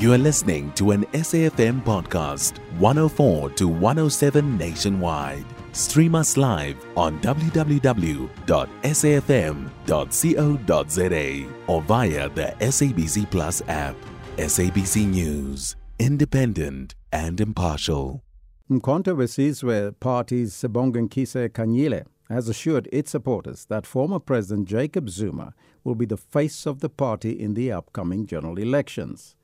You are listening to an SAFM podcast, 104 to 107 nationwide. Stream us live on www.safm.co.za or via the SABC Plus app. SABC News, independent and impartial. uMkhonto WeSizwe party's Bonginkosi Khanyile has assured its supporters that former President Jacob Zuma will be the face of the party in the upcoming general elections.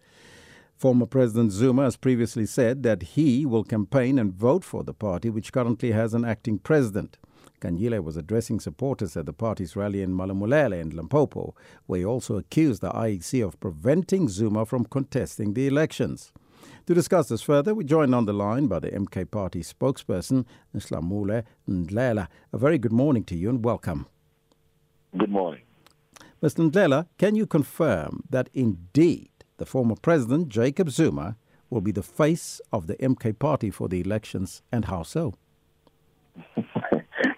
Former President Zuma has previously said that he will campaign and vote for the party, which currently has an acting president. Khanyile was addressing supporters at the party's rally in Malamulele and Limpopo, where he also accused the IEC of preventing Zuma from contesting the elections. To discuss this further, we joined on the line by the MK Party spokesperson, Nhlamulo Ndhlela. A very good morning to you and welcome. Good morning. Mr. Ndhlela, can you confirm that indeed the former president, Jacob Zuma, will be the face of the MK Party for the elections, and how so?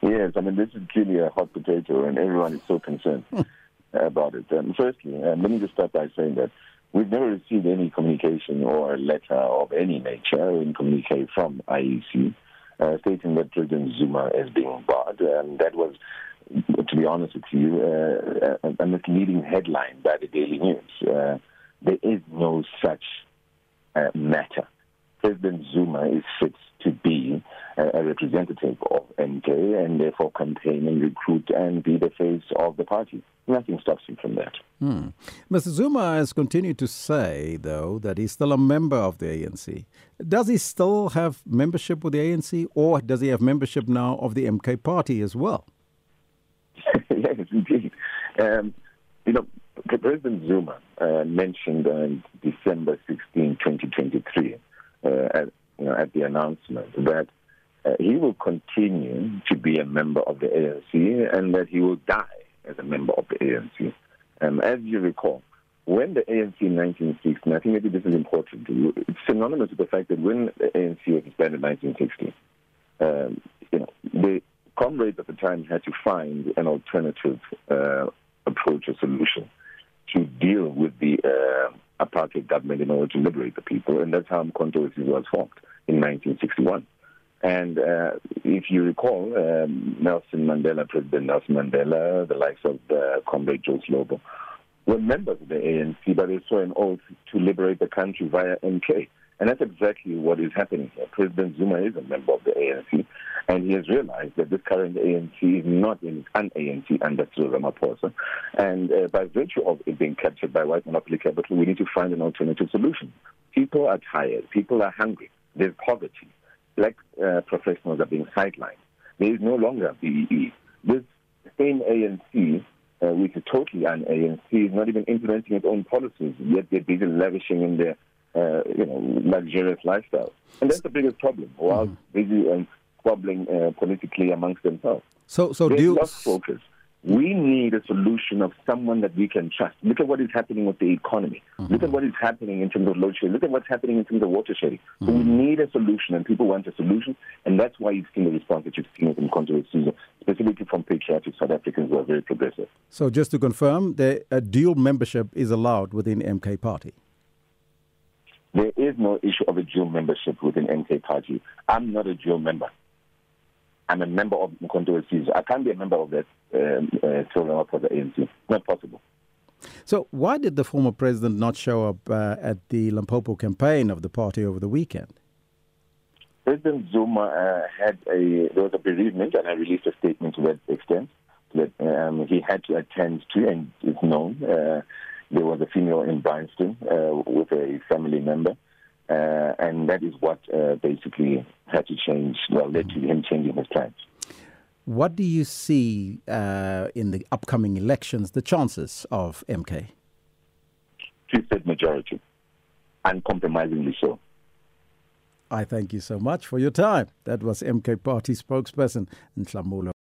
yes, I mean, this is clearly a hot potato, and everyone is so concerned about it. Um, firstly, um, let me just start by saying that We've never received any communication or letter of any nature in communique from IEC uh, stating that President Zuma is being barred. And that was, to be honest with you, uh, a misleading headline by the Daily News. Uh, there is no such uh, matter. President Zuma is fit to be a representative of MK and therefore campaign and recruit and be the face of the party. Nothing stops him from that. Hmm. Mr. Zuma has continued to say, though, that he's still a member of the ANC. Does he still have membership with the ANC or does he have membership now of the MK party as well? yes, indeed. Um, you know, President Zuma uh, mentioned on December 16, 2023, uh, at, you know, at the announcement that uh, he will continue to be a member of the ANC and that he will die as a member of the ANC. Um, as you recall, when the ANC in 1960, I think maybe this is important, it's synonymous with the fact that when the ANC was disbanded in 1960, um, you know, the comrades at the time had to find an alternative uh, approach or solution to deal with the uh, apartheid government in order to liberate the people, and that's how Umkhonto was formed in 1961. And uh, if you recall, um, Nelson Mandela, President Nelson Mandela, the likes of uh, Comrade Joe Slovo, were members of the ANC, but they saw an oath to liberate the country via MK. And that's exactly what is happening here. President Zuma is a member of the ANC, and he has realized that this current ANC is not an ANC under Cyril Ramaphosa. And uh, by virtue of it being captured by white monopoly capital, we need to find an alternative solution. People are tired. People are hungry. There's poverty black uh, professionals are being sidelined. There is no longer BEE. This same ANC, uh, which is totally an ANC, is not even implementing its own policies, yet they're busy lavishing in their uh, you know, luxurious lifestyle. And that's the biggest problem, while mm. busy and squabbling uh, politically amongst themselves. So, so They've do you... lost focus. We need a solution of someone that we can trust. Look at what is happening with the economy. Mm-hmm. Look at what is happening in terms of load shedding. Look at what's happening in terms of water shedding. Mm-hmm. So we mm-hmm. need a solution, and people want a solution, and that's why you've seen the response that you've seen from controversies, specifically from patriotic South Africans who are very progressive. So just to confirm, the a dual membership is allowed within MK Party. There is no issue of a dual membership within MK Party. I'm not a dual member. I'm a member of Mkhonto I can't be a member of that um, uh, for the ANC. Not possible. So, why did the former president not show up uh, at the Limpopo campaign of the party over the weekend? President Zuma uh, had a there was a bereavement, and I released a statement to that extent that um, he had to attend to, and it's known. Uh, there was a funeral in Bryanston uh, with a family member. Uh, and that is what uh, basically had to change, well, led to him changing his plans. What do you see uh, in the upcoming elections, the chances of MK? Two-third majority, uncompromisingly so. I thank you so much for your time. That was MK Party spokesperson Nhlamulo.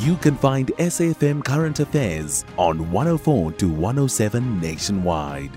You can find SAFM Current Affairs on 104 to 107 nationwide.